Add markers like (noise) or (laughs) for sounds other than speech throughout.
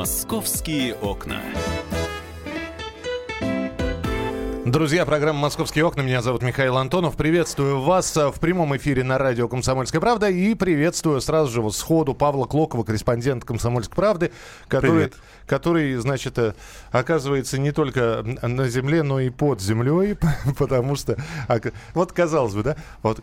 Московские окна. Друзья, программа «Московские окна». Меня зовут Михаил Антонов. Приветствую вас в прямом эфире на радио «Комсомольская правда». И приветствую сразу же вот сходу Павла Клокова, корреспондент «Комсомольской правды», который, который, значит, э, оказывается не только на земле, но и под землей, (laughs) потому что, вот казалось бы, да, вот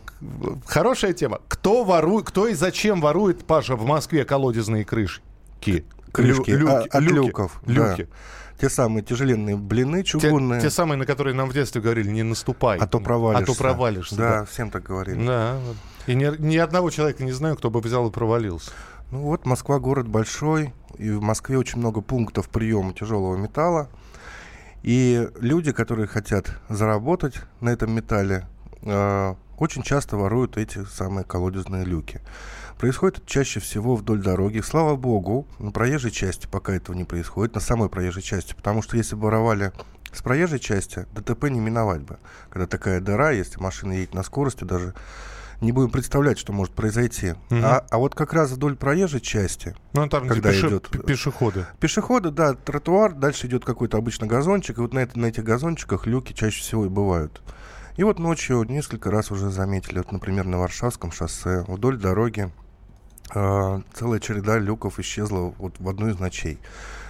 хорошая тема. Кто ворует, кто и зачем ворует, Паша, в Москве колодезные крышки? Крышки Лю, люки, от люки, люков. Люки. Да. Те самые тяжеленные блины чугунные. Те, те самые, на которые нам в детстве говорили, не наступай. А то провалишься. А то провалишься. Да, да. всем так говорили. Да. И ни, ни одного человека не знаю, кто бы взял и провалился. Ну вот, Москва город большой, и в Москве очень много пунктов приема тяжелого металла. И люди, которые хотят заработать на этом металле, э, очень часто воруют эти самые колодезные люки. Происходит чаще всего вдоль дороги. Слава богу, на проезжей части пока этого не происходит, на самой проезжей части. Потому что если бы воровали с проезжей части, ДТП не миновать бы. Когда такая дыра, если машина едет на скорости, даже не будем представлять, что может произойти. Угу. А, а вот как раз вдоль проезжей части, ну, там, когда пеше... идет пешеходы. Пешеходы, да, тротуар, дальше идет какой-то обычно газончик, и вот на, это, на этих газончиках люки чаще всего и бывают. И вот ночью несколько раз уже заметили, вот, например, на Варшавском шоссе вдоль дороги целая череда люков исчезла вот в одну из ночей.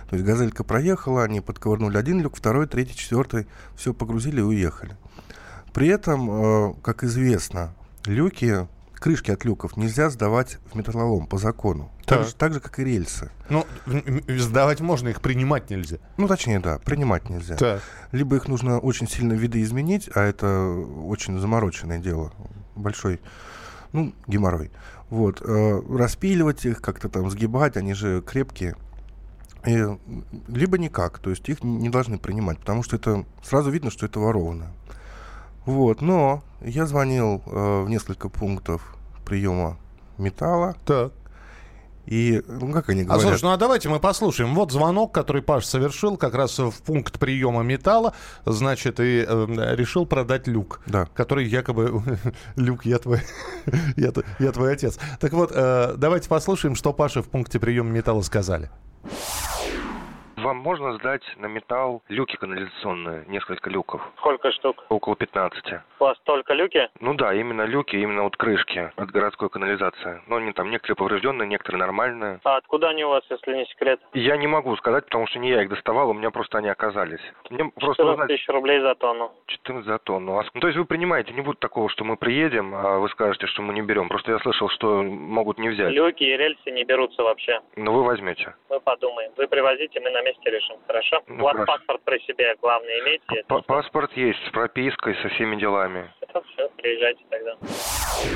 То есть газелька проехала, они подковырнули один люк, второй, третий, четвертый, все погрузили и уехали. При этом, э, как известно, люки, крышки от люков нельзя сдавать в металлолом по закону. Так. Так, же, так же, как и рельсы. Ну, сдавать можно, их принимать нельзя. Ну, точнее, да, принимать нельзя. Так. Либо их нужно очень сильно видоизменить, а это очень замороченное дело. Большой, ну, геморрой. Вот, э, распиливать их, как-то там сгибать, они же крепкие. И, либо никак, то есть их не должны принимать, потому что это сразу видно, что это ворованное. Вот, но я звонил э, в несколько пунктов приема металла. Так. И, ну, как они говорят... А слушай, ну а давайте мы послушаем. Вот звонок, который Паш совершил как раз в пункт приема металла, значит, и э, решил продать люк, да. который якобы... (laughs) люк, я твой, (laughs) я, я твой отец. Так вот, э, давайте послушаем, что Паше в пункте приема металла сказали. Вам можно сдать на металл люки канализационные, несколько люков. Сколько штук? Около 15. У вас только люки? Ну да, именно люки, именно вот крышки от городской канализации. Но они там некоторые поврежденные, некоторые нормальные. А откуда они у вас, если не секрет? Я не могу сказать, потому что не я их доставал, у меня просто они оказались. Мне просто 14 узнать... тысяч рублей за тонну. 14 за тонну. Ну, то есть вы принимаете, не будет такого, что мы приедем, а вы скажете, что мы не берем. Просто я слышал, что могут не взять. Люки и рельсы не берутся вообще. Ну вы возьмете. Мы подумаем. Вы привозите, мы на месте решим. Хорошо? Ну, У вас хорошо. паспорт при себе, главное, имейте. Паспорт есть, с пропиской, со всеми делами. Это все, приезжайте тогда.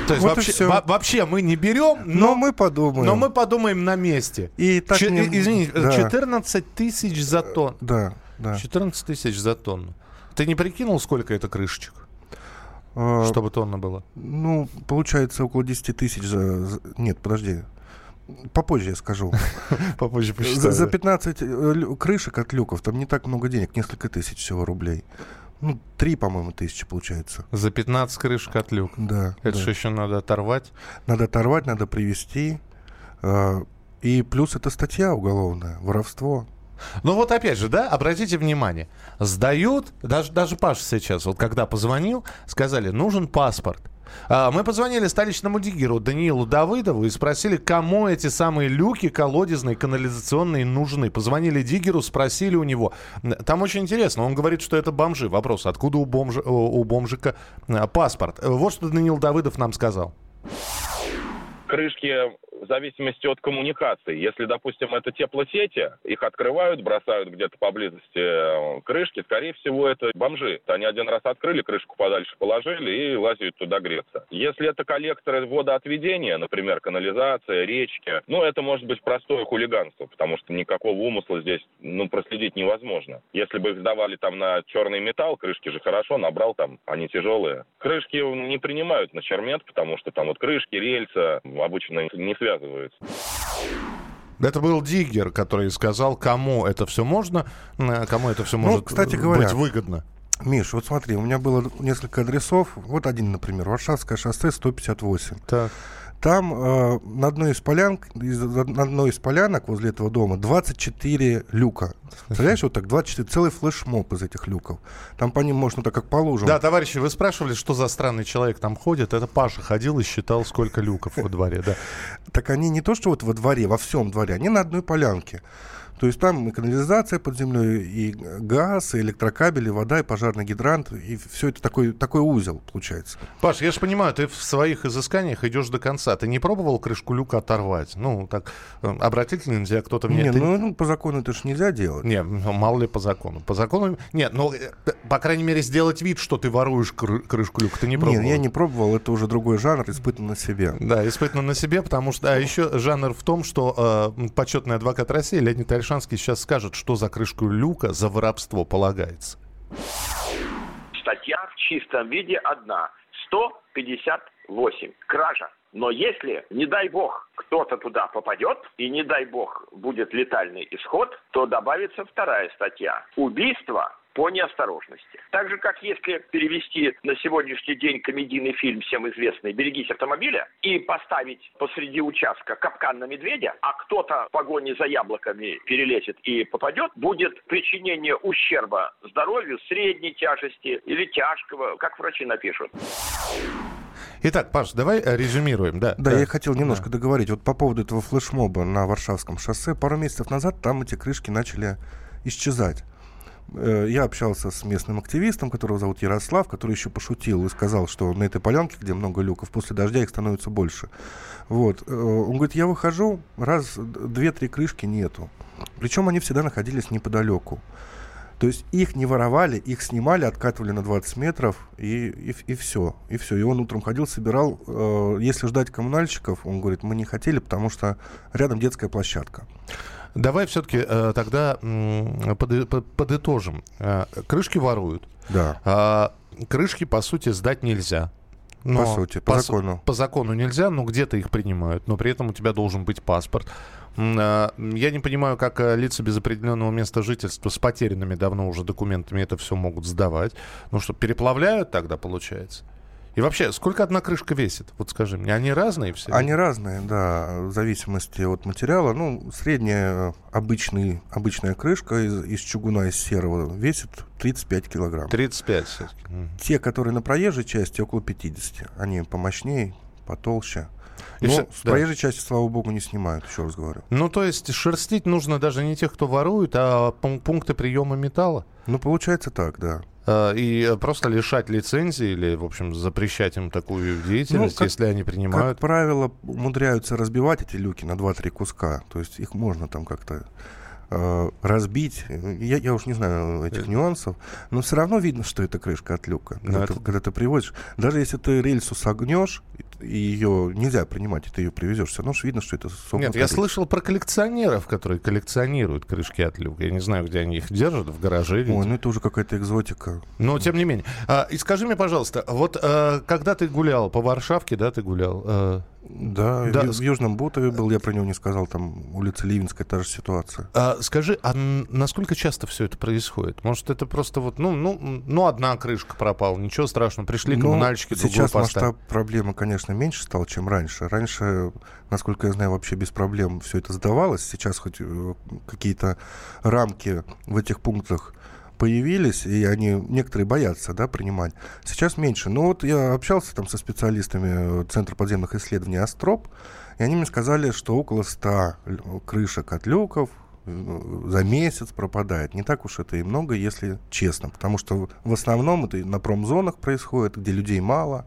То есть вот вообще, во- вообще мы не берем, но, но мы подумаем. Но мы подумаем на месте. И так Ч- не... Извините, да. 14 тысяч за тонну. Да, да. 14 тысяч за тонну. Ты не прикинул, сколько это крышечек? А, Чтобы тонна было. Ну, получается около 10 тысяч за... Нет, подожди. Попозже я скажу. (laughs) Попозже посчитаю. За 15 э, крышек от люков там не так много денег, несколько тысяч всего рублей. Ну, три, по-моему, тысячи получается. За 15 крышек от люк? Да. Это да. же еще надо оторвать? Надо оторвать, надо привезти. Э, и плюс это статья уголовная, воровство. Ну вот опять же, да, обратите внимание, сдают, даже, даже Паша сейчас, вот когда позвонил, сказали, нужен паспорт. А, мы позвонили столичному диггеру Даниилу Давыдову и спросили, кому эти самые люки колодезные, канализационные нужны. Позвонили диггеру, спросили у него. Там очень интересно. Он говорит, что это бомжи. Вопрос, откуда у, бомжа, у бомжика а, паспорт? Вот что Даниил Давыдов нам сказал. Крышки в зависимости от коммуникации. Если, допустим, это теплосети, их открывают, бросают где-то поблизости э, крышки, скорее всего, это бомжи. Они один раз открыли, крышку подальше положили и лазят туда греться. Если это коллекторы водоотведения, например, канализация, речки, ну, это может быть простое хулиганство, потому что никакого умысла здесь, ну, проследить невозможно. Если бы их сдавали там на черный металл, крышки же хорошо, набрал там, они тяжелые. Крышки не принимают на чермет, потому что там вот крышки, рельсы обычно не связываются. Это был Диггер, который сказал, кому это все можно, э, кому это все ну, может кстати говоря, быть выгодно. Миш, вот смотри, у меня было несколько адресов. Вот один, например, Варшавское шоссе 158. Так. Там э, на, одной из полянок, из, на одной из полянок возле этого дома 24 люка. Представляешь, вот так 24, целый флешмоб из этих люков. Там по ним можно так как по лужам. Да, товарищи, вы спрашивали, что за странный человек там ходит. Это Паша ходил и считал, сколько люков во дворе, да. Так они не то, что вот во дворе, во всем дворе, они на одной полянке. То есть там и канализация под землей, и газ, и электрокабели, вода, и пожарный гидрант, и все это такой, такой узел получается. Паш, я же понимаю, ты в своих изысканиях идешь до конца. Ты не пробовал крышку люка оторвать? Ну, так, э, обратить ли нельзя, кто-то мне... Не, ты... ну, ну, по закону это же нельзя делать. Не, ну, мало ли по закону. По закону... Нет, ну, э, по крайней мере, сделать вид, что ты воруешь кры- крышку люка, ты не пробовал? Нет, я не пробовал, это уже другой жанр, испытан на себе. Да, испытано на себе, потому что... А еще жанр в том, что э, почетный адвокат России Леонид Альшанский сейчас скажет, что за крышку люка за воровство полагается. Статья в чистом виде одна. 158. Кража. Но если, не дай бог, кто-то туда попадет, и не дай бог будет летальный исход, то добавится вторая статья. Убийство по неосторожности. Так же, как если перевести на сегодняшний день комедийный фильм, всем известный «Берегись автомобиля» и поставить посреди участка капкан на медведя, а кто-то в погоне за яблоками перелезет и попадет, будет причинение ущерба здоровью средней тяжести или тяжкого, как врачи напишут. Итак, Паш, давай э, резюмируем. Да, да, да. я хотел немножко да. договорить. Вот по поводу этого флешмоба на Варшавском шоссе. Пару месяцев назад там эти крышки начали исчезать. Э, я общался с местным активистом, которого зовут Ярослав, который еще пошутил и сказал, что на этой полянке, где много люков, после дождя их становится больше. Вот. Э, он говорит, я выхожу, раз, две-три крышки нету. Причем они всегда находились неподалеку. То есть их не воровали, их снимали, откатывали на 20 метров, и, и, и все. И все. И он утром ходил, собирал. Э, если ждать коммунальщиков, он говорит, мы не хотели, потому что рядом детская площадка. Давай все-таки э, тогда э, под, под, подытожим. Э, крышки воруют. Да. Э, крышки, по сути, сдать нельзя. Но по сути, по, по закону. По закону нельзя, но где-то их принимают. Но при этом у тебя должен быть паспорт. Э, я не понимаю, как э, лица без определенного места жительства с потерянными давно уже документами это все могут сдавать. Ну что, переплавляют тогда, получается? И вообще, сколько одна крышка весит? Вот скажи мне, они разные все? Они разные, да, в зависимости от материала. Ну, средняя обычный, обычная крышка из, из чугуна, из серого, весит 35 килограмм. 35 все-таки. Те, которые на проезжей части, около 50. Они помощнее, потолще. И Но все, с да. проезжей части, слава богу, не снимают, еще раз говорю. Ну, то есть шерстить нужно даже не тех, кто ворует, а пункты приема металла? Ну, получается так, да. А, и просто лишать лицензии или, в общем, запрещать им такую деятельность, ну, как, если они принимают? Как правило, умудряются разбивать эти люки на 2-3 куска. То есть их можно там как-то э, разбить. Я, я уж не знаю этих нюансов, но все равно видно, что это крышка от люка. Когда, ты, это... когда ты приводишь, даже если ты рельсу согнешь, и ее нельзя принимать, и ты ее привезешь, все равно видно, что это Нет, я слышал про коллекционеров, которые коллекционируют крышки от люка. Я не знаю, где они их держат, в гараже. Ой, ну это уже какая-то экзотика. Но тем не менее. А, и скажи мне, пожалуйста, вот а, когда ты гулял по Варшавке, да, ты гулял? А, да, да, в, Южном Бутове был, я про него не сказал, там улица Ливинская, та же ситуация. А, скажи, а насколько часто все это происходит? Может, это просто вот, ну, ну, ну одна крышка пропала, ничего страшного, пришли ну, коммунальщики, ну, Сейчас масштаб проблемы, конечно, меньше стал, чем раньше. Раньше, насколько я знаю, вообще без проблем все это сдавалось. Сейчас хоть э, какие-то рамки в этих пунктах появились, и они некоторые боятся да, принимать. Сейчас меньше. Но вот я общался там со специалистами э, Центра подземных исследований «Астроп», и они мне сказали, что около 100 крышек от люков э, за месяц пропадает. Не так уж это и много, если честно. Потому что в основном это на промзонах происходит, где людей мало,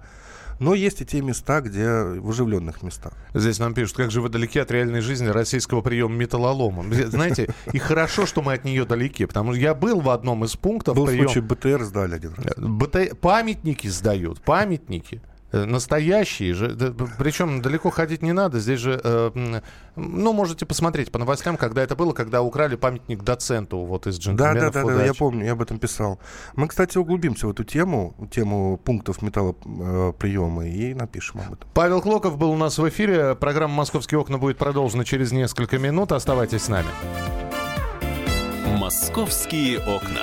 но есть и те места, где в оживленных местах. Здесь нам пишут, как же вы далеки от реальной жизни российского приема металлолома. Знаете, и хорошо, что мы от нее далеки, потому что я был в одном из пунктов. Был прием... случай, БТР сдали один раз. БТ... Памятники сдают, памятники. Э, настоящие же. Причем далеко ходить не надо. Здесь же, э, ну, можете посмотреть по новостям, когда это было, когда украли памятник доценту вот из джентльменов Да, да, да, да, я помню, я об этом писал. Мы, кстати, углубимся в эту тему, тему пунктов металлоприема и напишем об этом. Павел Клоков был у нас в эфире. Программа «Московские окна» будет продолжена через несколько минут. Оставайтесь с нами. «Московские окна».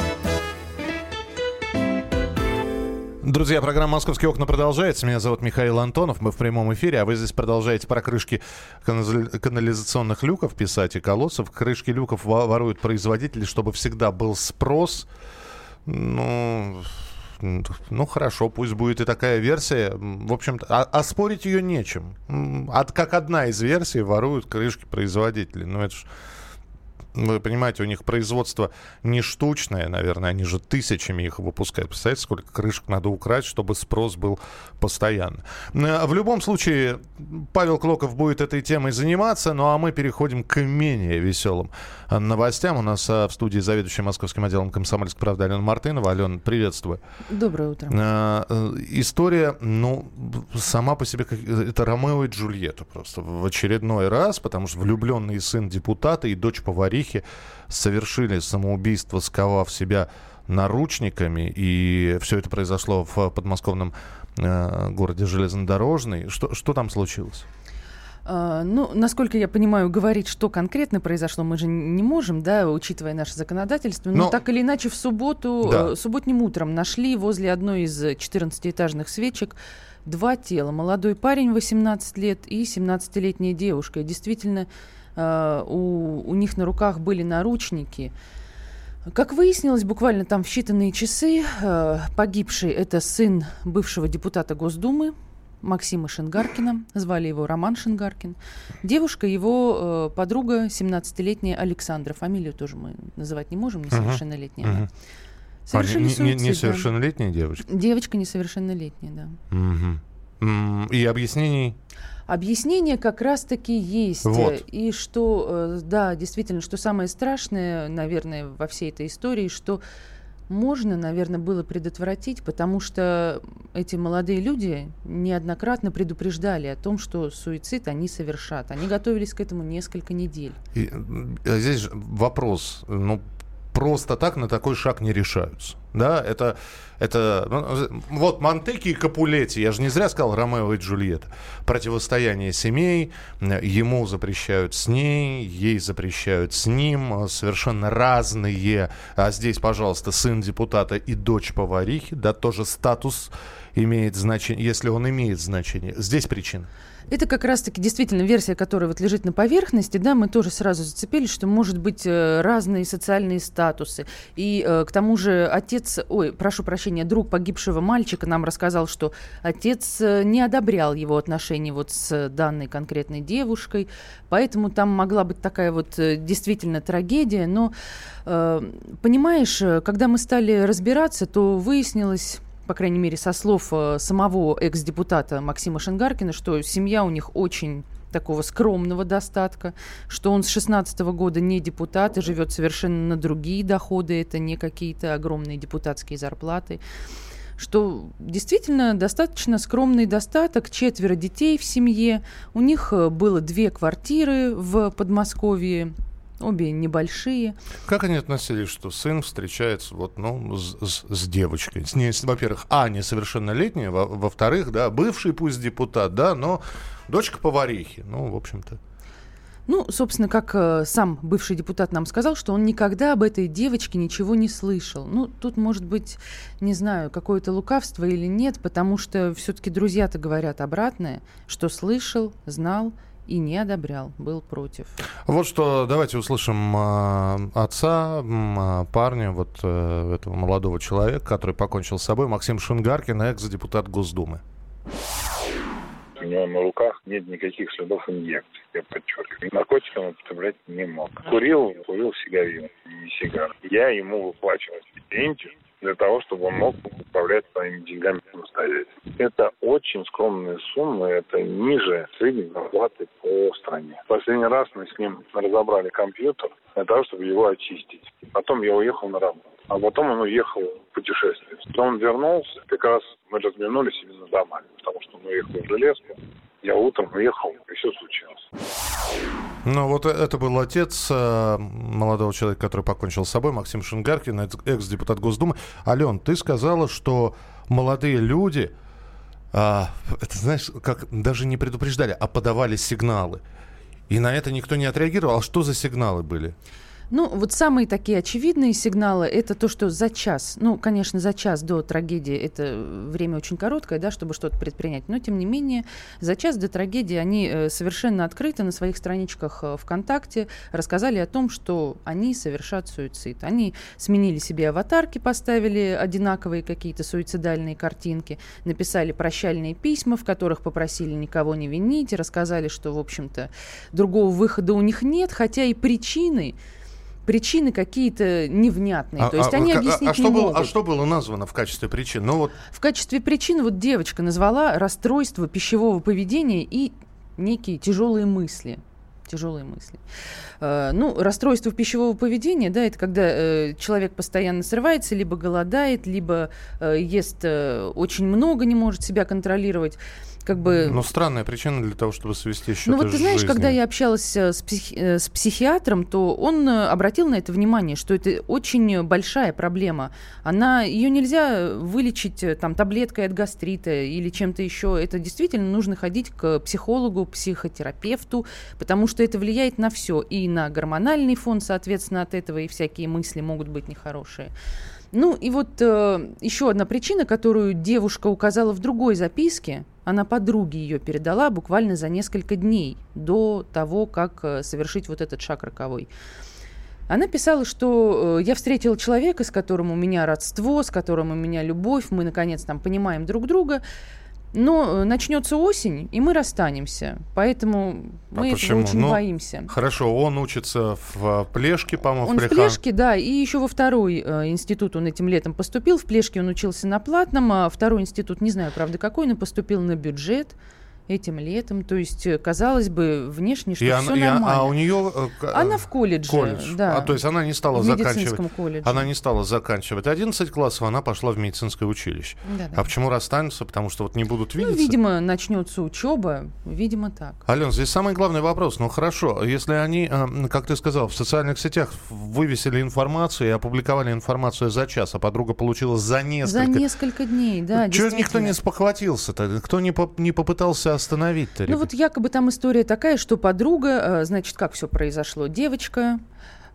Друзья, программа «Московские окна» продолжается. Меня зовут Михаил Антонов. Мы в прямом эфире, а вы здесь продолжаете про крышки канализационных люков писать и колодцев. Крышки люков воруют производители, чтобы всегда был спрос. Ну, ну хорошо, пусть будет и такая версия. В общем-то, а, а спорить ее нечем. От, как одна из версий воруют крышки производителей. Ну это ж вы понимаете, у них производство не штучное, наверное, они же тысячами их выпускают. Представляете, сколько крышек надо украсть, чтобы спрос был постоянно. Э, в любом случае, Павел Клоков будет этой темой заниматься, ну а мы переходим к менее веселым новостям. У нас э, в студии заведующая московским отделом комсомольской правды Алена Мартынова. Алена, приветствую. Доброе утро. Э, история, ну, сама по себе, это Ромео и Джульетта просто в очередной раз, потому что влюбленный сын депутата и дочь поварихи поварихи совершили самоубийство, сковав себя наручниками. И все это произошло в подмосковном э, городе Железнодорожный. Что, что там случилось? Uh, ну, насколько я понимаю, говорить, что конкретно произошло, мы же не можем, да, учитывая наше законодательство. Но, Но так или иначе, в субботу, да. э, субботним утром нашли возле одной из 14-этажных свечек два тела. Молодой парень 18 лет и 17-летняя девушка. И действительно, у, у них на руках были наручники. Как выяснилось, буквально там в считанные часы э, погибший это сын бывшего депутата Госдумы Максима Шингаркина, звали его Роман Шингаркин. Девушка его э, подруга, 17-летняя Александра. Фамилию тоже мы называть не можем, несовершеннолетняя. Uh-huh. Совершили а, суицид, не, несовершеннолетняя да. девочка? Девочка несовершеннолетняя, да. Угу. И объяснений Объяснение как раз-таки есть. Вот. И что, э, да, действительно, что самое страшное, наверное, во всей этой истории, что можно, наверное, было предотвратить, потому что эти молодые люди неоднократно предупреждали о том, что суицид они совершат. Они готовились к этому несколько недель. И, здесь вопрос, ну, просто так на такой шаг не решаются. Да, это, это ну, вот Монтеки и Капулетти, я же не зря сказал Ромео и Джульетта. Противостояние семей, ему запрещают с ней, ей запрещают с ним, совершенно разные. А здесь, пожалуйста, сын депутата и дочь поварихи, да, тоже статус имеет значение, если он имеет значение. Здесь причина. Это как раз-таки действительно версия, которая вот лежит на поверхности, да, мы тоже сразу зацепились, что может быть э, разные социальные статусы. И э, к тому же отец, ой, прошу прощения, друг погибшего мальчика нам рассказал, что отец э, не одобрял его отношения вот с данной конкретной девушкой, поэтому там могла быть такая вот э, действительно трагедия, но э, понимаешь, когда мы стали разбираться, то выяснилось по крайней мере, со слов э, самого экс-депутата Максима Шенгаркина, что семья у них очень такого скромного достатка, что он с 16 года не депутат и живет совершенно на другие доходы, это не какие-то огромные депутатские зарплаты что действительно достаточно скромный достаток, четверо детей в семье, у них э, было две квартиры в Подмосковье, обе небольшие. Как они относились, что сын встречается вот, ну, с, с, с девочкой? С ней, во-первых, а, несовершеннолетняя, во- во-вторых, да, бывший пусть депутат, да, но дочка поварихи, ну, в общем-то. Ну, собственно, как э, сам бывший депутат нам сказал, что он никогда об этой девочке ничего не слышал. Ну, тут, может быть, не знаю, какое-то лукавство или нет, потому что все-таки друзья-то говорят обратное, что слышал, знал, и не одобрял, был против. Вот что, давайте услышим э, отца э, парня, вот э, этого молодого человека, который покончил с собой, Максим Шунгаркин, экс-депутат Госдумы. У него на руках нет никаких следов инъекций, я подчеркиваю. Наркотики он употреблять не мог. Курил, курил сигарину и сигар. Я ему выплачивал стипендию для того, чтобы он мог управлять своими деньгами самостоятельно. Это очень скромные суммы, это ниже средней зарплаты по стране. Последний раз мы с ним разобрали компьютер для того, чтобы его очистить. Потом я уехал на работу. а потом он уехал в путешествие. Когда он вернулся, как раз мы разминулись именно домами, потому что он уехал в Железку, я утром уехал, и все случилось. Ну, вот это был отец э, молодого человека, который покончил с собой, Максим Шингаркин, экс-депутат Госдумы. Ален, ты сказала, что молодые люди, а, это знаешь, как даже не предупреждали, а подавали сигналы. И на это никто не отреагировал. А что за сигналы были? Ну, вот самые такие очевидные сигналы – это то, что за час, ну, конечно, за час до трагедии, это время очень короткое, да, чтобы что-то предпринять, но, тем не менее, за час до трагедии они э, совершенно открыто на своих страничках э, ВКонтакте рассказали о том, что они совершат суицид. Они сменили себе аватарки, поставили одинаковые какие-то суицидальные картинки, написали прощальные письма, в которых попросили никого не винить, рассказали, что, в общем-то, другого выхода у них нет, хотя и причины причины какие-то невнятные. А, То есть а, они а, объяснить а, а что не было, могут. А что было названо в качестве причин? Ну, вот... В качестве причин вот девочка назвала расстройство пищевого поведения и некие тяжелые мысли тяжелые мысли. Э, ну, расстройство пищевого поведения, да, это когда э, человек постоянно срывается, либо голодает, либо э, ест очень много, не может себя контролировать как бы... Ну, странная причина для того, чтобы свести счеты Ну, вот ты знаешь, жизни. когда я общалась э, с, психи... Э, с психиатром, то он э, обратил на это внимание, что это очень большая проблема. Она, ее нельзя вылечить там таблеткой от гастрита или чем-то еще. Это действительно нужно ходить к психологу, психотерапевту, потому что это влияет на все. И на гормональный фон, соответственно, от этого и всякие мысли могут быть нехорошие. Ну и вот э, еще одна причина, которую девушка указала в другой записке, она подруге ее передала буквально за несколько дней до того, как э, совершить вот этот шаг роковой. Она писала, что э, я встретила человека, с которым у меня родство, с которым у меня любовь, мы наконец там понимаем друг друга. Но э, начнется осень, и мы расстанемся. Поэтому а мы почему? этого очень ну, боимся. Хорошо, он учится в Плешке, по-моему, Он в, в Плешке, да, и еще во второй э, институт он этим летом поступил. В Плешке он учился на платном, а второй институт, не знаю, правда, какой, но поступил на бюджет этим летом. То есть, э, казалось бы, внешне, что и все она, нормально. а у нее... Э, она в колледже, колледж. да. А, то есть она не стала в заканчивать... колледже. Она не стала заканчивать 11 классов, она пошла в медицинское училище. Да, да. А почему расстанутся? Потому что вот не будут ну, видеться? Ну, видимо, начнется учеба, видимо, так. Ален, здесь самый главный вопрос. Ну, хорошо, если они, э, как ты сказал, в социальных сетях вывесили информацию и опубликовали информацию за час, а подруга получила за несколько... За несколько дней, да, Чего никто не спохватился-то? Кто не, по не попытался остановить-то? Ну вот якобы там история такая, что подруга, э, значит, как все произошло? Девочка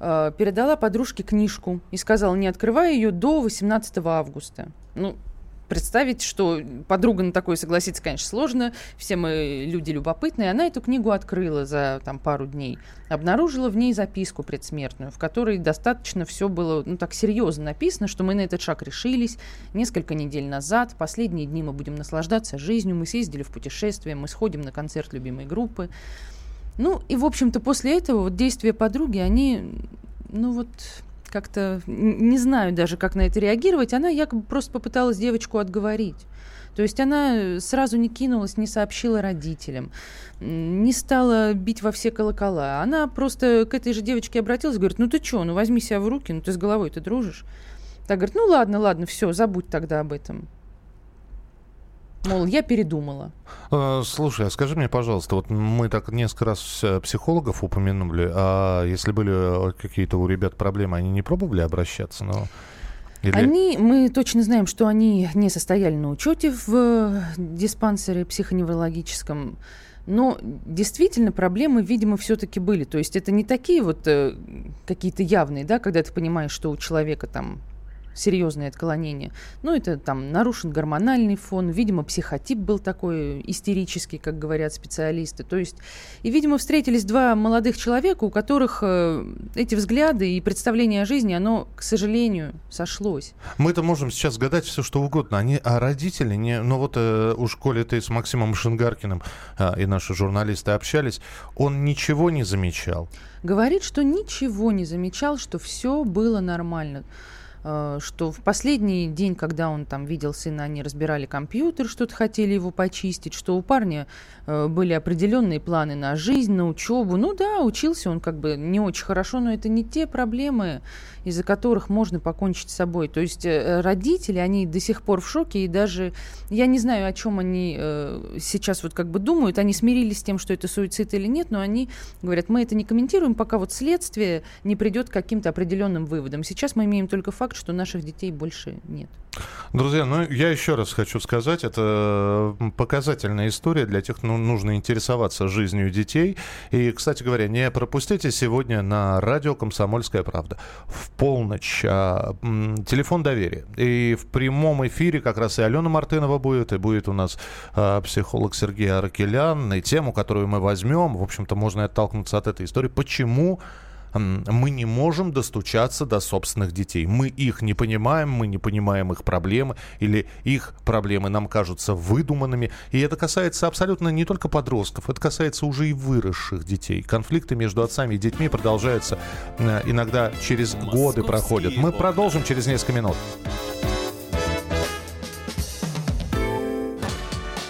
э, передала подружке книжку и сказала, не открывай ее до 18 августа. Ну, представить, что подруга на такое согласиться, конечно, сложно. Все мы люди любопытные. Она эту книгу открыла за там, пару дней. Обнаружила в ней записку предсмертную, в которой достаточно все было ну, так серьезно написано, что мы на этот шаг решились несколько недель назад. Последние дни мы будем наслаждаться жизнью. Мы съездили в путешествие, мы сходим на концерт любимой группы. Ну, и, в общем-то, после этого вот действия подруги, они, ну вот, как-то не знаю даже, как на это реагировать. Она якобы просто попыталась девочку отговорить. То есть она сразу не кинулась, не сообщила родителям, не стала бить во все колокола. Она просто к этой же девочке обратилась, говорит, ну ты что, ну возьми себя в руки, ну ты с головой ты дружишь. Так говорит, ну ладно, ладно, все, забудь тогда об этом. Мол, я передумала. Э, слушай, а скажи мне, пожалуйста, вот мы так несколько раз э, психологов упомянули, а если были э, какие-то у ребят проблемы, они не пробовали обращаться? Но... Или... Они, мы точно знаем, что они не состояли на учете в диспансере психоневрологическом. Но действительно проблемы, видимо, все-таки были. То есть это не такие вот э, какие-то явные, да, когда ты понимаешь, что у человека там серьезное отклонение. Ну, это там нарушен гормональный фон, видимо, психотип был такой истерический, как говорят специалисты. То есть, и, видимо, встретились два молодых человека, у которых э, эти взгляды и представление о жизни, оно, к сожалению, сошлось. Мы-то можем сейчас гадать все, что угодно. Они, а родители, не, ну вот э, у школе ты с Максимом Шингаркиным э, и наши журналисты общались, он ничего не замечал. Говорит, что ничего не замечал, что все было нормально. Э, что в последний день, когда он там видел сына, они разбирали компьютер, что-то хотели его почистить, что у парня э, были определенные планы на жизнь, на учебу. Ну да, учился он как бы не очень хорошо, но это не те проблемы, из-за которых можно покончить с собой. То есть э, родители, они до сих пор в шоке, и даже я не знаю, о чем они сейчас вот как бы думают, они смирились с тем, что это суицид или нет, но они говорят, мы это не комментируем, пока вот следствие не придет к каким-то определенным выводам. Сейчас мы имеем только факт, что наших детей больше нет. Друзья, ну я еще раз хочу сказать, это показательная история для тех, ну, нужно интересоваться жизнью детей. И, кстати говоря, не пропустите сегодня на радио «Комсомольская правда» в полночь а, телефон доверия. И в прямом эфире как раз и Алена Мартынова будет, и будет у нас а, психолог Сергей Аракелян. И тему, которую мы возьмем, в общем-то, можно оттолкнуться от этой истории. Почему мы не можем достучаться до собственных детей. Мы их не понимаем, мы не понимаем их проблемы, или их проблемы нам кажутся выдуманными. И это касается абсолютно не только подростков, это касается уже и выросших детей. Конфликты между отцами и детьми продолжаются э, иногда через годы проходят. Мы продолжим через несколько минут.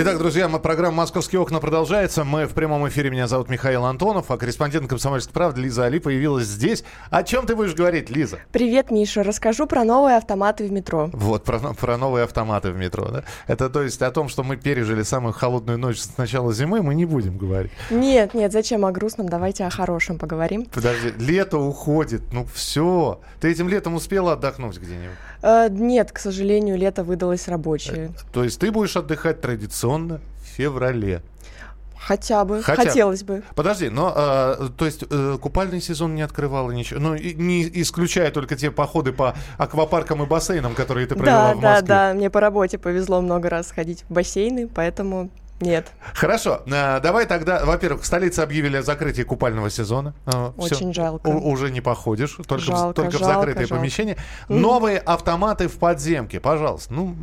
Итак, друзья, мы, программа «Московские окна» продолжается. Мы в прямом эфире. Меня зовут Михаил Антонов, а корреспондент «Комсомольской правды» Лиза Али появилась здесь. О чем ты будешь говорить, Лиза? Привет, Миша. Расскажу про новые автоматы в метро. Вот, про, про новые автоматы в метро, да? Это то есть о том, что мы пережили самую холодную ночь с начала зимы, мы не будем говорить. Нет, нет, зачем о грустном? Давайте о хорошем поговорим. Подожди, лето уходит, ну все. Ты этим летом успела отдохнуть где-нибудь? Э, нет, к сожалению, лето выдалось рабочее. То есть ты будешь отдыхать традиционно традиционно в феврале. Хотя бы, Хотя... хотелось бы. Подожди, но, э, то есть, э, купальный сезон не открывала ничего, ну, не исключая только те походы по аквапаркам и бассейнам, которые ты провела да, в Москве. Да, да, мне по работе повезло много раз ходить в бассейны, поэтому нет. Хорошо, э, давай тогда, во-первых, в столице объявили о закрытии купального сезона. Э, Очень Всё, жалко. уже не походишь, только, жалко, в, только жалко, в закрытые жалко. помещения. Новые автоматы в подземке, пожалуйста. Ну,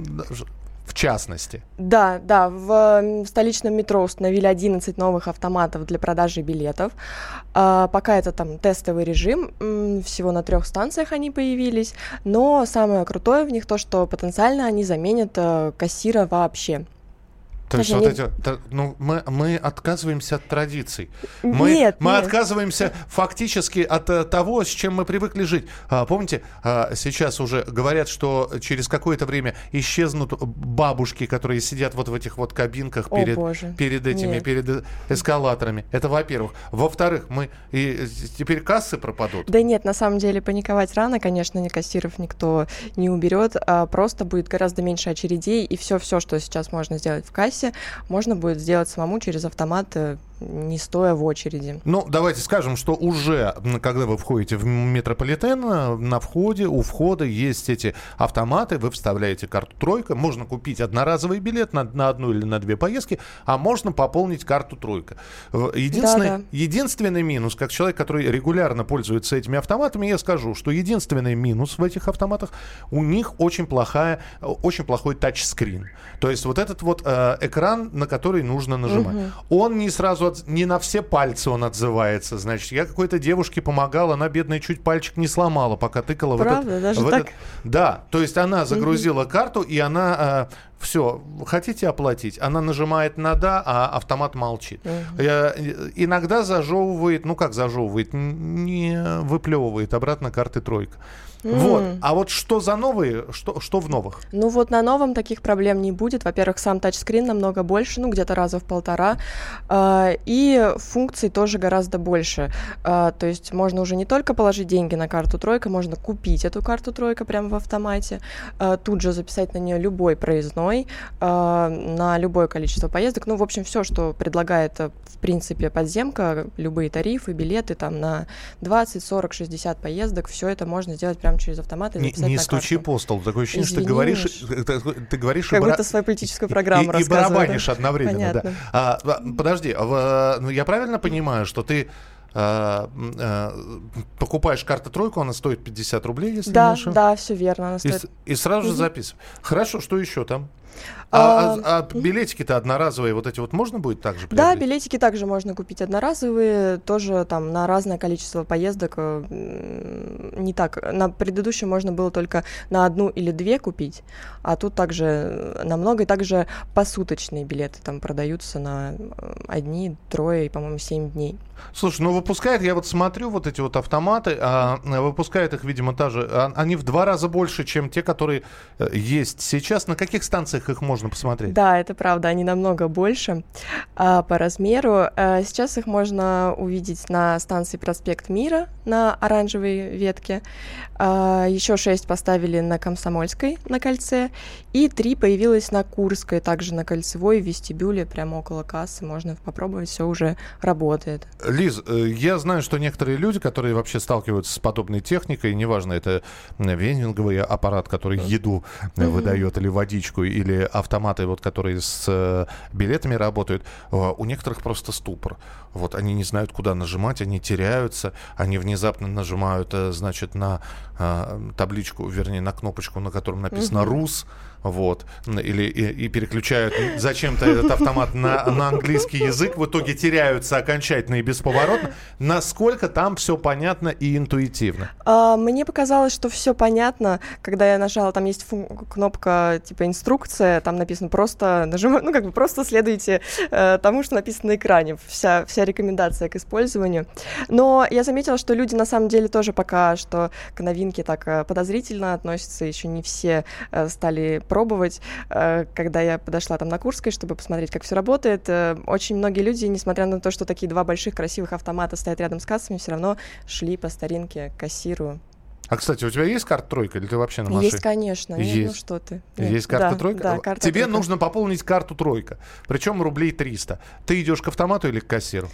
в частности. Да, да, в столичном метро установили 11 новых автоматов для продажи билетов. А, пока это там тестовый режим, всего на трех станциях они появились, но самое крутое в них то, что потенциально они заменят э, кассира вообще. То есть вот эти, ну, мы, мы отказываемся от традиций. Мы, нет, мы нет. отказываемся фактически от uh, того, с чем мы привыкли жить. А, помните, а, сейчас уже говорят, что через какое-то время исчезнут бабушки, которые сидят вот в этих вот кабинках О, перед, Боже. перед этими, нет. перед эскалаторами. Это во-первых. Во-вторых, мы и теперь кассы пропадут. Да нет, на самом деле паниковать рано, конечно, ни кассиров никто не уберет, а просто будет гораздо меньше очередей, и все-все, что сейчас можно сделать в кассе, кассе можно будет сделать самому через автомат э, не стоя в очереди. Ну, давайте скажем, что уже, когда вы входите в метрополитен, э, на входе, у входа есть эти автоматы, вы вставляете карту «Тройка», можно купить одноразовый билет на, на одну или на две поездки, а можно пополнить карту «Тройка». Единственный, да, да. единственный минус, как человек, который регулярно пользуется этими автоматами, я скажу, что единственный минус в этих автоматах, у них очень, плохая, очень плохой тачскрин. То есть вот этот вот э, экран, на который нужно нажимать. Угу. Он не сразу, от, не на все пальцы он отзывается. Значит, я какой-то девушке помогал, она, бедная, чуть пальчик не сломала, пока тыкала Правда? в этот... Даже в так? этот... Да, то есть она загрузила угу. карту, и она... Э, все, хотите оплатить? Она нажимает на «да», а автомат молчит. Угу. Иногда зажевывает, ну как зажевывает, не выплевывает обратно карты «тройка». Mm. Вот. А вот что за новые, что, что в новых? Ну вот на новом таких проблем не будет. Во-первых, сам тачскрин намного больше, ну где-то раза в полтора. Э, и функций тоже гораздо больше. Э, то есть можно уже не только положить деньги на карту тройка, можно купить эту карту тройка прямо в автомате, э, тут же записать на нее любой проездной, э, на любое количество поездок. Ну, в общем, все, что предлагает, в принципе, подземка, любые тарифы, билеты там на 20, 40, 60 поездок, все это можно сделать прямо через автомат и записать Не, не стучи по столу. Такое ощущение, Извини, что ты говоришь... Ты, ты говоришь как и будто свою политическую программу и, и барабанишь одновременно, Понятно. да. А, подожди, а, ну, я правильно понимаю, что ты а, а, покупаешь карту тройку, она стоит 50 рублей, если да, не ошибаюсь. Да, все верно. Она стоит... и, и сразу же записываешь. Хорошо, что еще там? А, а, а билетики-то одноразовые, вот эти вот можно будет также приобрести? Да, билетики также можно купить одноразовые, тоже там на разное количество поездок. Э, не так. На предыдущем можно было только на одну или две купить, а тут также намного, и также посуточные билеты там продаются на э, одни, трое и, по-моему, семь дней. Слушай, ну выпускает, я вот смотрю вот эти вот автоматы, а, выпускает их, видимо, та же, а, они в два раза больше, чем те, которые э, есть сейчас. На каких станциях их можно посмотреть? Да, это правда, они намного больше а, по размеру. А, сейчас их можно увидеть на станции Проспект Мира на оранжевой ветке. А, еще шесть поставили на Комсомольской на кольце. И три появилось на Курской, также на кольцевой, в вестибюле, прямо около кассы. Можно попробовать, все уже работает. Лиз, э, я знаю, что некоторые люди, которые вообще сталкиваются с подобной техникой, неважно, это вендинговый аппарат, который еду mm-hmm. выдает, или водичку, или автоматы, вот, которые с э, билетами работают, у некоторых просто ступор. Вот они не знают, куда нажимать, они теряются, они внезапно нажимают, э, значит, на табличку, вернее, на кнопочку, на котором написано mm-hmm. «РУС», вот, или и, и переключают зачем-то этот автомат на, на английский язык, в итоге теряются окончательно и бесповоротно. Насколько там все понятно и интуитивно? А, мне показалось, что все понятно, когда я нажала, там есть кнопка типа инструкция, там написано просто нажимаю, ну как бы просто следуйте э, тому, что написано на экране, вся вся рекомендация к использованию. Но я заметила, что люди на самом деле тоже пока что к новинке так э, подозрительно относятся, еще не все э, стали пробовать. Э, когда я подошла там на Курской, чтобы посмотреть, как все работает, э, очень многие люди, несмотря на то, что такие два больших красивых автомата стоят рядом с кассами, все равно шли по старинке к кассиру. А, кстати, у тебя есть карта тройка или ты вообще на машине? Есть, конечно. Нет, есть. ну что ты. Нет. Есть карта да, тройка? Да, карта Тебе тройка. нужно пополнить карту тройка. Причем рублей 300. Ты идешь к автомату или к кассиру?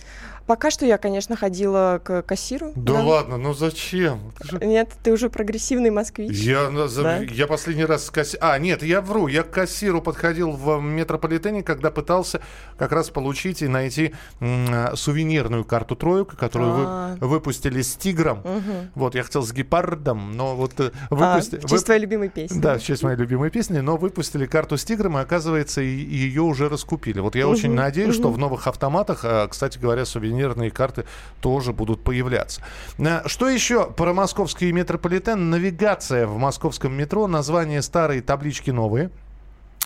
Пока что я, конечно, ходила к кассиру. Да, да. ладно, ну зачем? Ты же... Нет, ты уже прогрессивный москвич. Я, да? я последний раз с кассиром... А, нет, я вру. Я к кассиру подходил в метрополитене, когда пытался как раз получить и найти м- сувенирную карту тройку, которую вы, а. выпустили с тигром. Угу. Вот, я хотел с гепардом, но вот э, выпустили... А, в честь твоей любимой песни. Да, в честь моей любимой песни, но выпустили карту с тигром, и оказывается, ее уже раскупили. Вот я угу. очень надеюсь, угу. что в новых автоматах, кстати говоря, сувенир сувенирные карты тоже будут появляться. Э, что еще про московский метрополитен? Навигация в московском метро, название старые, таблички новые.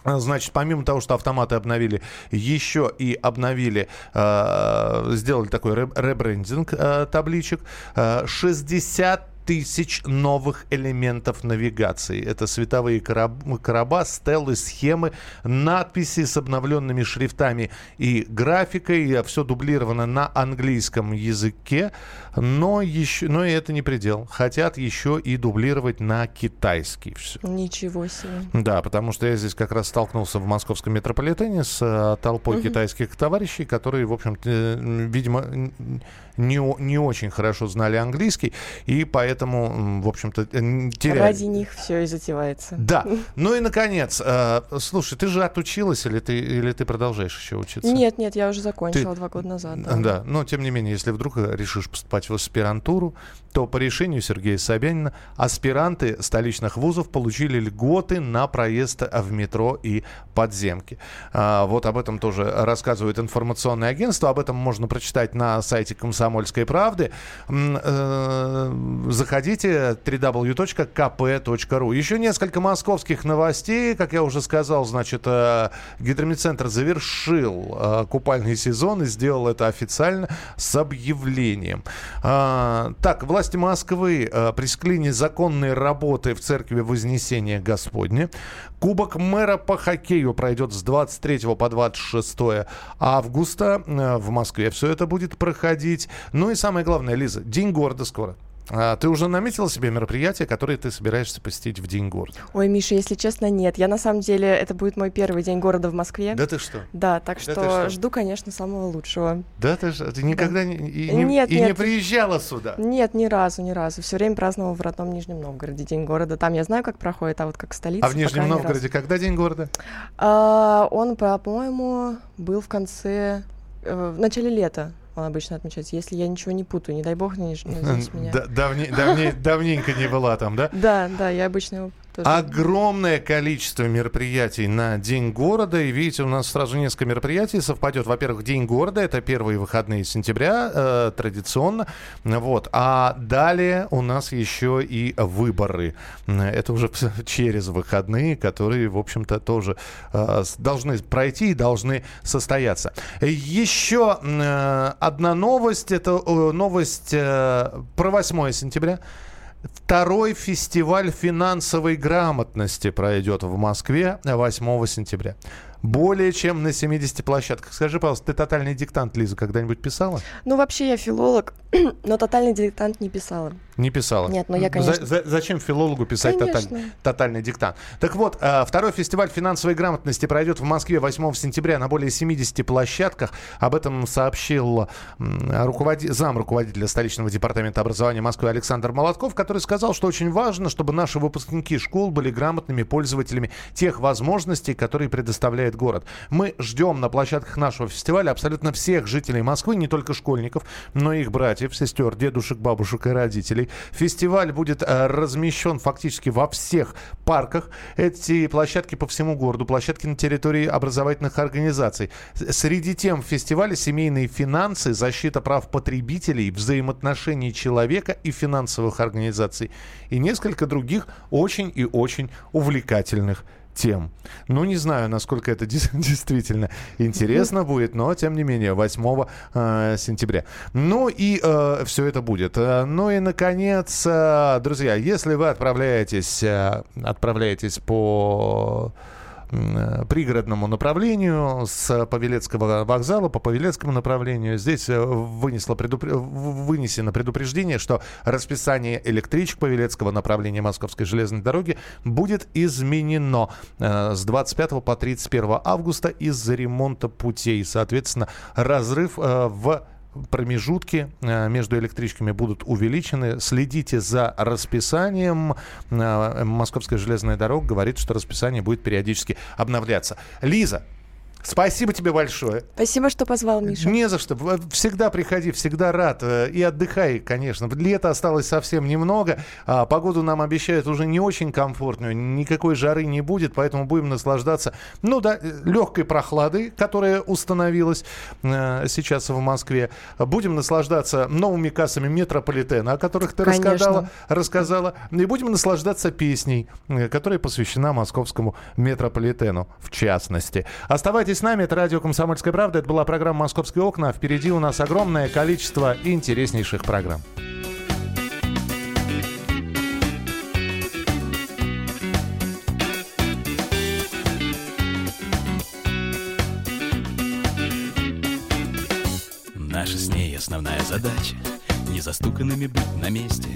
Э, значит, помимо того, что автоматы обновили, еще и обновили, э, сделали такой ребрендинг э, табличек. Э, 60 тысяч новых элементов навигации. Это световые короб- короба, стелы, схемы, надписи с обновленными шрифтами и графикой. Все дублировано на английском языке, но, еще, но и это не предел. Хотят еще и дублировать на китайский все. Ничего себе. Да, потому что я здесь как раз столкнулся в московском метрополитене с э, толпой угу. китайских товарищей, которые, в общем-то, видимо, не, не очень хорошо знали английский, и поэтому, в общем-то, э, теряли. Ради них все и затевается. Да. (laughs) Ну и, наконец, э, слушай, ты же отучилась или ты, или ты продолжаешь еще учиться? Нет, нет, я уже закончила ты... два года назад. Да. да, но тем не менее, если вдруг решишь поступать в аспирантуру, то по решению Сергея Собянина аспиранты столичных вузов получили льготы на проезд в метро и подземки. А, вот об этом тоже рассказывает информационное агентство. Об этом можно прочитать на сайте «Комсомольской правды». Э, заходите www.kp.ru. Еще несколько московских новостей. Как я уже сказал, значит, э, гидромедцентр завершил э, купальный сезон и сделал это официально с объявлением. А, так, власти Москвы э, пресекли незаконные работы в церкви Вознесения Господня. Кубок мэра по хоккею пройдет с 23 по 26 августа в Москве. Все это будет проходить. Ну и самое главное, Лиза, День города скоро. А ты уже наметила себе мероприятие, которое ты собираешься посетить в День города? Ой, Миша, если честно, нет. Я на самом деле, это будет мой первый День города в Москве. Да ты что? Да, так да что, что жду, конечно, самого лучшего. Да ты что? Ты никогда да. не, и, не, нет, и нет. не приезжала сюда? Нет, ни разу, ни разу. Все время праздновал в родном Нижнем Новгороде День города. Там я знаю, как проходит, а вот как столица. А в Нижнем Новгороде когда День города? А, он, по-моему, был в конце, э, в начале лета он обычно отмечается. Если я ничего не путаю, не дай бог, не, (laughs) меня. Давне, давне, давненько не была там, да? Да, да, я обычно его тоже... Огромное количество мероприятий на День города. И видите, у нас сразу несколько мероприятий совпадет. Во-первых, День города. Это первые выходные сентября, э, традиционно. Вот. А далее у нас еще и выборы. Это уже (laughs) через выходные, которые, в общем-то, тоже э, должны пройти и должны состояться. Еще э, одна новость. Это э, новость э, про 8 сентября. Второй фестиваль финансовой грамотности пройдет в Москве 8 сентября. Более чем на 70 площадках. Скажи, пожалуйста, ты тотальный диктант, Лиза, когда-нибудь писала? Ну, вообще я филолог, (clears throat) но тотальный диктант не писала. Не писала? Нет, но я, конечно... За, за, зачем филологу писать тоталь, тотальный диктант? Так вот, э, второй фестиваль финансовой грамотности пройдет в Москве 8 сентября на более 70 площадках. Об этом сообщил руководи... зам руководителя столичного департамента образования Москвы Александр Молотков, который сказал, что очень важно, чтобы наши выпускники школ были грамотными пользователями тех возможностей, которые предоставляет город. Мы ждем на площадках нашего фестиваля абсолютно всех жителей Москвы, не только школьников, но и их братьев, сестер, дедушек, бабушек и родителей. Фестиваль будет э, размещен фактически во всех парках. Эти площадки по всему городу, площадки на территории образовательных организаций. Среди тем фестиваля семейные финансы, защита прав потребителей, взаимоотношений человека и финансовых организаций. И несколько других очень и очень увлекательных тем. Ну, не знаю, насколько это (laughs) действительно интересно будет, но, тем не менее, 8 э, сентября. Ну, и э, все это будет. Э, ну и, наконец, э, друзья, если вы отправляетесь, э, отправляетесь по пригородному направлению с Павелецкого вокзала по Павелецкому направлению. Здесь э, вынесло предупр... вынесено предупреждение, что расписание электричек Павелецкого направления Московской железной дороги будет изменено э, с 25 по 31 августа из-за ремонта путей. Соответственно, разрыв в промежутки э, между электричками будут увеличены. Следите за расписанием. Э, Московская железная дорога говорит, что расписание будет периодически обновляться. Лиза, Спасибо тебе большое. Спасибо, что позвал, Миша. Не за что. Всегда приходи, всегда рад. Э, и отдыхай, конечно. Лето осталось совсем немного. А погоду нам обещают уже не очень комфортную. Никакой жары не будет, поэтому будем наслаждаться, ну да, легкой прохладой, которая установилась э, сейчас в Москве. Будем наслаждаться новыми кассами метрополитена, о которых ты рассказала, рассказала. И будем наслаждаться песней, э, которая посвящена московскому метрополитену, в частности. Оставайтесь Оставайтесь с нами, это радио «Комсомольская правда». Это была программа «Московские окна». Впереди у нас огромное количество интереснейших программ. Наша с ней основная задача Не застуканными быть на месте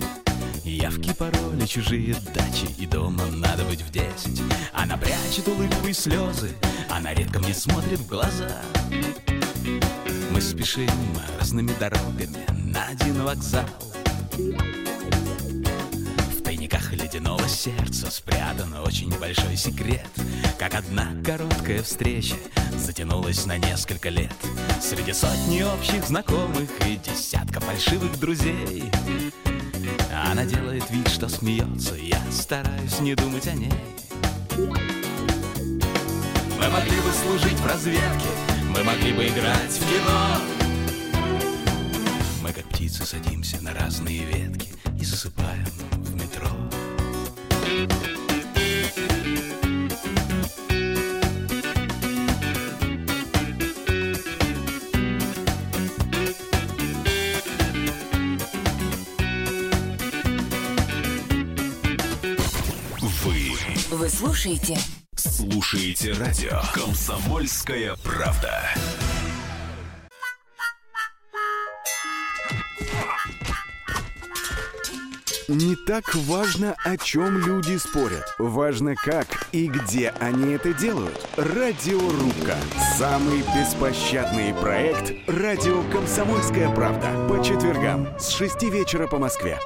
Явки, пароли, чужие дачи И дома надо быть в десять. Она прячет улыбку и слезы Она редко мне смотрит в глаза. Мы спешим разными дорогами На один вокзал. В тайниках ледяного сердца Спрятан очень большой секрет. Как одна короткая встреча Затянулась на несколько лет. Среди сотни общих знакомых И десятка фальшивых друзей она делает вид, что смеется. Я стараюсь не думать о ней. Мы могли бы служить в разведке Мы могли бы играть в кино. Мы как птицы садимся на разные ветки и засыпаем Вы слушаете слушаете радио «Комсомольская правда». Не так важно, о чем люди спорят. Важно, как и где они это делают. Радиорубка. Самый беспощадный проект «Радио Комсомольская правда». По четвергам с 6 вечера по Москве.